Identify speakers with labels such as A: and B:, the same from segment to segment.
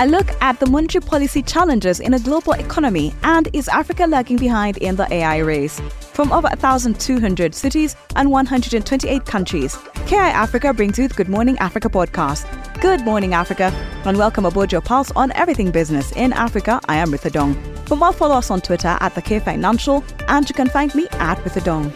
A: A look at the monetary policy challenges in a global economy and is Africa lagging behind in the AI race? From over 1,200 cities and 128 countries, KI Africa brings you the Good Morning Africa podcast. Good morning, Africa, and welcome aboard your pulse on everything business in Africa. I am Ritha Dong. For more, follow us on Twitter at the K Financial, and you can find me at Ritha Dong.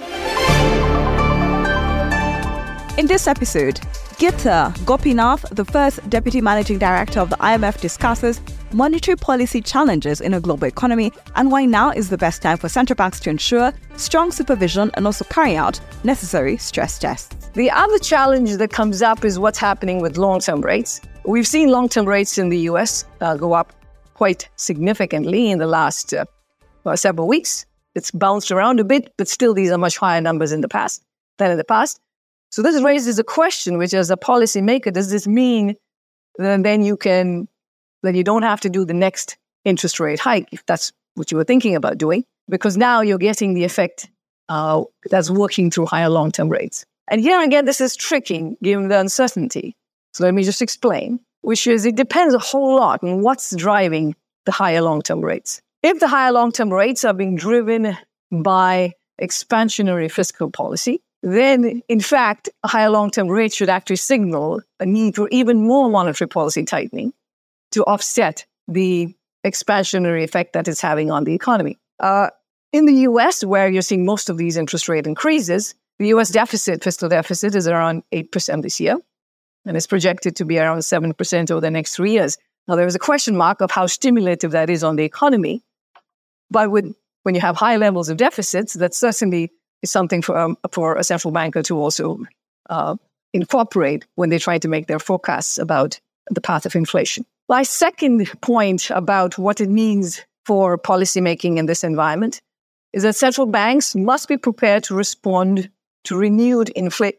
A: In this episode, Gita Gopinath, the first Deputy Managing Director of the IMF, discusses monetary policy challenges in a global economy and why now is the best time for central banks to ensure strong supervision and also carry out necessary stress tests.
B: The other challenge that comes up is what's happening with long term rates. We've seen long term rates in the US uh, go up quite significantly in the last uh, well, several weeks. It's bounced around a bit, but still, these are much higher numbers in the past than in the past. So this raises a question, which as a policymaker, does this mean that then you can, that you don't have to do the next interest rate hike if that's what you were thinking about doing? Because now you're getting the effect uh, that's working through higher long-term rates. And here again, this is tricky given the uncertainty. So let me just explain, which is it depends a whole lot on what's driving the higher long-term rates. If the higher long-term rates are being driven by expansionary fiscal policy, then in fact, a higher long term rate should actually signal a need for even more monetary policy tightening to offset the expansionary effect that it's having on the economy. Uh, in the US, where you're seeing most of these interest rate increases, the US deficit, fiscal deficit, is around 8% this year, and it's projected to be around 7% over the next three years. Now, there is a question mark of how stimulative that is on the economy, but with, when you have high levels of deficits, that certainly is something for, um, for a central banker to also uh, incorporate when they try to make their forecasts about the path of inflation. My second point about what it means for policymaking in this environment is that central banks must be prepared to respond to renewed infl-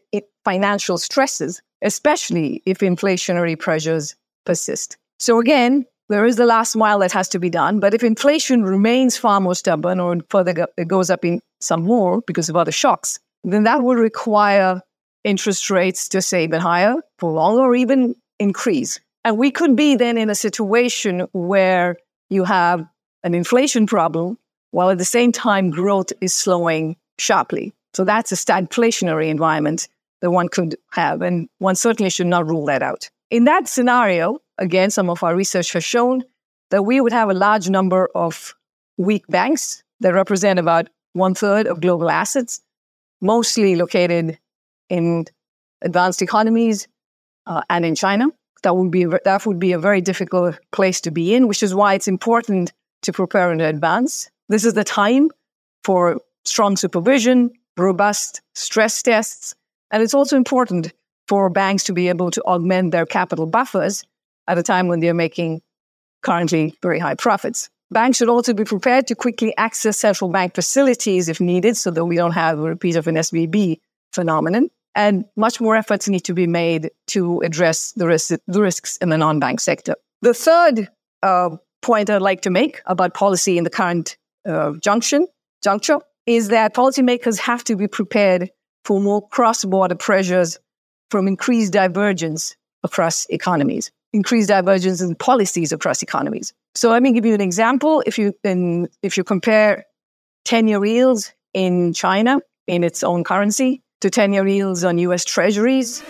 B: financial stresses, especially if inflationary pressures persist. So again, there is the last mile that has to be done. But if inflation remains far more stubborn or further go- it goes up in some more because of other shocks, then that would require interest rates to stay even higher for longer or even increase. And we could be then in a situation where you have an inflation problem while at the same time growth is slowing sharply. So that's a stagflationary environment that one could have. And one certainly should not rule that out. In that scenario, again, some of our research has shown that we would have a large number of weak banks that represent about one third of global assets, mostly located in advanced economies uh, and in China. That would be that would be a very difficult place to be in, which is why it's important to prepare in advance. This is the time for strong supervision, robust stress tests, and it's also important for banks to be able to augment their capital buffers at a time when they're making currently very high profits. Banks should also be prepared to quickly access central bank facilities if needed so that we don't have a repeat of an SVB phenomenon. And much more efforts need to be made to address the, the risks in the non bank sector. The third uh, point I'd like to make about policy in the current uh, junction, juncture is that policymakers have to be prepared for more cross border pressures from increased divergence across economies increased divergence in policies across economies. So let me give you an example. If you in, if you compare 10-year yields in China in its own currency to 10-year yields on US treasuries.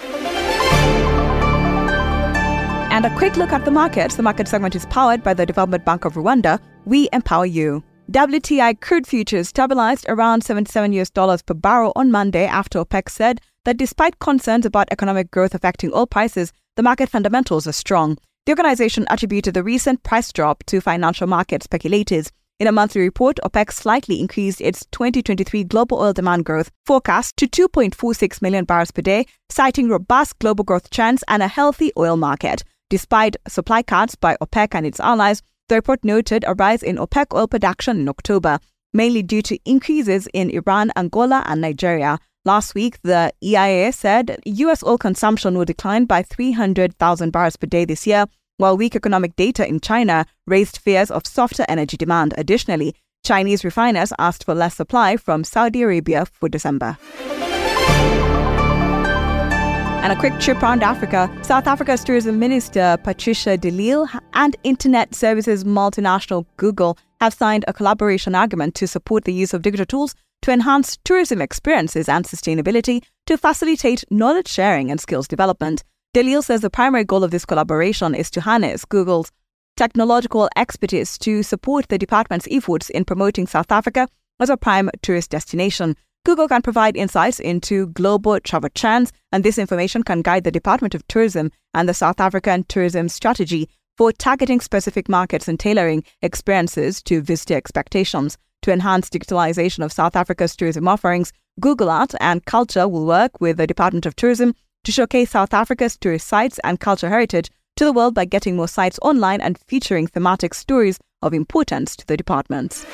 A: And a quick look at the markets. The market segment is powered by the Development Bank of Rwanda. We empower you. WTI crude futures stabilized around 77 US dollars per barrel on Monday after OPEC said that despite concerns about economic growth affecting oil prices, the market fundamentals are strong. The organization attributed the recent price drop to financial market speculators. In a monthly report, OPEC slightly increased its 2023 global oil demand growth forecast to 2.46 million barrels per day, citing robust global growth trends and a healthy oil market. Despite supply cuts by OPEC and its allies, the report noted a rise in OPEC oil production in October, mainly due to increases in Iran, Angola, and Nigeria. Last week, the EIA said U.S. oil consumption will decline by 300,000 barrels per day this year, while weak economic data in China raised fears of softer energy demand. Additionally, Chinese refiners asked for less supply from Saudi Arabia for December. And a quick trip around Africa. South Africa's Tourism Minister Patricia de Lille and Internet Services multinational Google have signed a collaboration agreement to support the use of digital tools to enhance tourism experiences and sustainability to facilitate knowledge sharing and skills development. De Lille says the primary goal of this collaboration is to harness Google's technological expertise to support the department's efforts in promoting South Africa as a prime tourist destination. Google can provide insights into global travel trends, and this information can guide the Department of Tourism and the South African tourism strategy for targeting specific markets and tailoring experiences to visitor expectations. To enhance digitalization of South Africa's tourism offerings, Google Art and Culture will work with the Department of Tourism to showcase South Africa's tourist sites and cultural heritage to the world by getting more sites online and featuring thematic stories of importance to the department.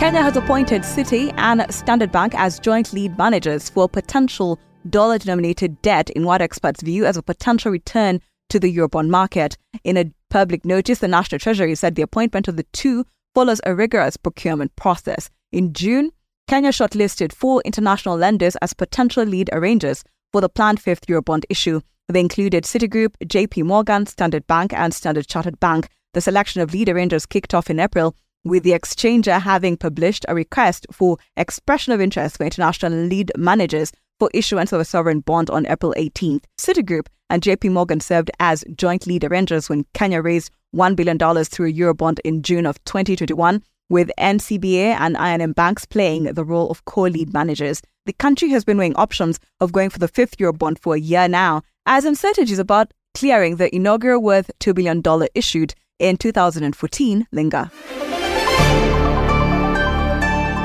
A: Kenya has appointed Citi and Standard Bank as joint lead managers for potential dollar denominated debt in what experts view as a potential return to the Eurobond market. In a public notice, the National Treasury said the appointment of the two follows a rigorous procurement process. In June, Kenya shortlisted four international lenders as potential lead arrangers for the planned fifth Eurobond issue. They included Citigroup, JP Morgan, Standard Bank, and Standard Chartered Bank. The selection of lead arrangers kicked off in April with the Exchequer having published a request for expression of interest for international lead managers for issuance of a sovereign bond on April 18th. Citigroup and JP Morgan served as joint lead arrangers when Kenya raised $1 billion through a Eurobond in June of 2021, with NCBA and I&M banks playing the role of co lead managers. The country has been weighing options of going for the fifth Eurobond for a year now, as uncertainties about clearing the inaugural worth $2 billion issued in 2014 linger.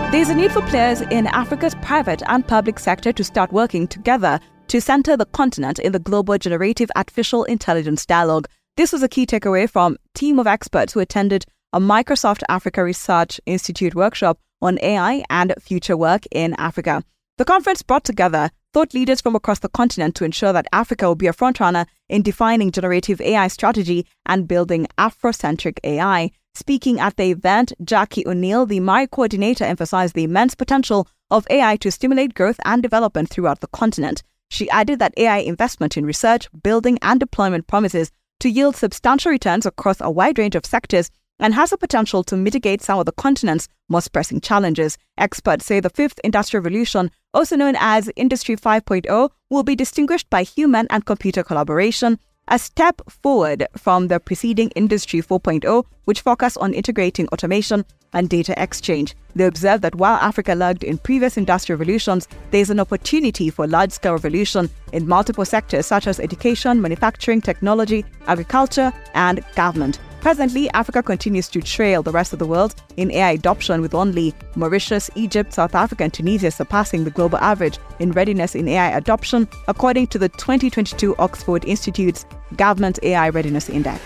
A: There's a need for players in Africa's private and public sector to start working together to center the continent in the global generative artificial intelligence dialogue. This was a key takeaway from a team of experts who attended a Microsoft Africa Research Institute workshop on AI and future work in Africa. The conference brought together thought leaders from across the continent to ensure that Africa will be a frontrunner in defining generative AI strategy and building Afrocentric AI. Speaking at the event, Jacki O'Neill, the MARI coordinator, emphasized the immense potential of AI to stimulate growth and development throughout the continent. She added that AI investment in research, building, and deployment promises to yield substantial returns across a wide range of sectors and has the potential to mitigate some of the continent's most pressing challenges. Experts say the fifth industrial revolution, also known as Industry 5.0, will be distinguished by human and computer collaboration, a step forward from the preceding Industry 4.0, which focused on integrating automation and data exchange. They observed that while Africa lagged in previous industrial revolutions, there is an opportunity for large scale revolution in multiple sectors such as education, manufacturing, technology, agriculture, and government. Presently, Africa continues to trail the rest of the world in AI adoption, with only Mauritius, Egypt, South Africa, and Tunisia surpassing the global average in readiness in AI adoption, according to the 2022 Oxford Insights Government AI Readiness Index.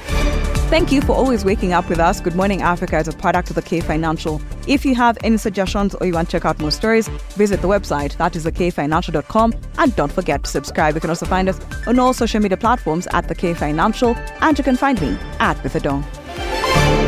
A: Thank you for always waking up with us. Good Morning Africa is a product of the K Financial. If you have any suggestions or you want to check out more stories, visit the website. That is thekfinancial.com. And don't forget to subscribe. You can also find us on all social media platforms at the K Financial. And you can find me at Dawn.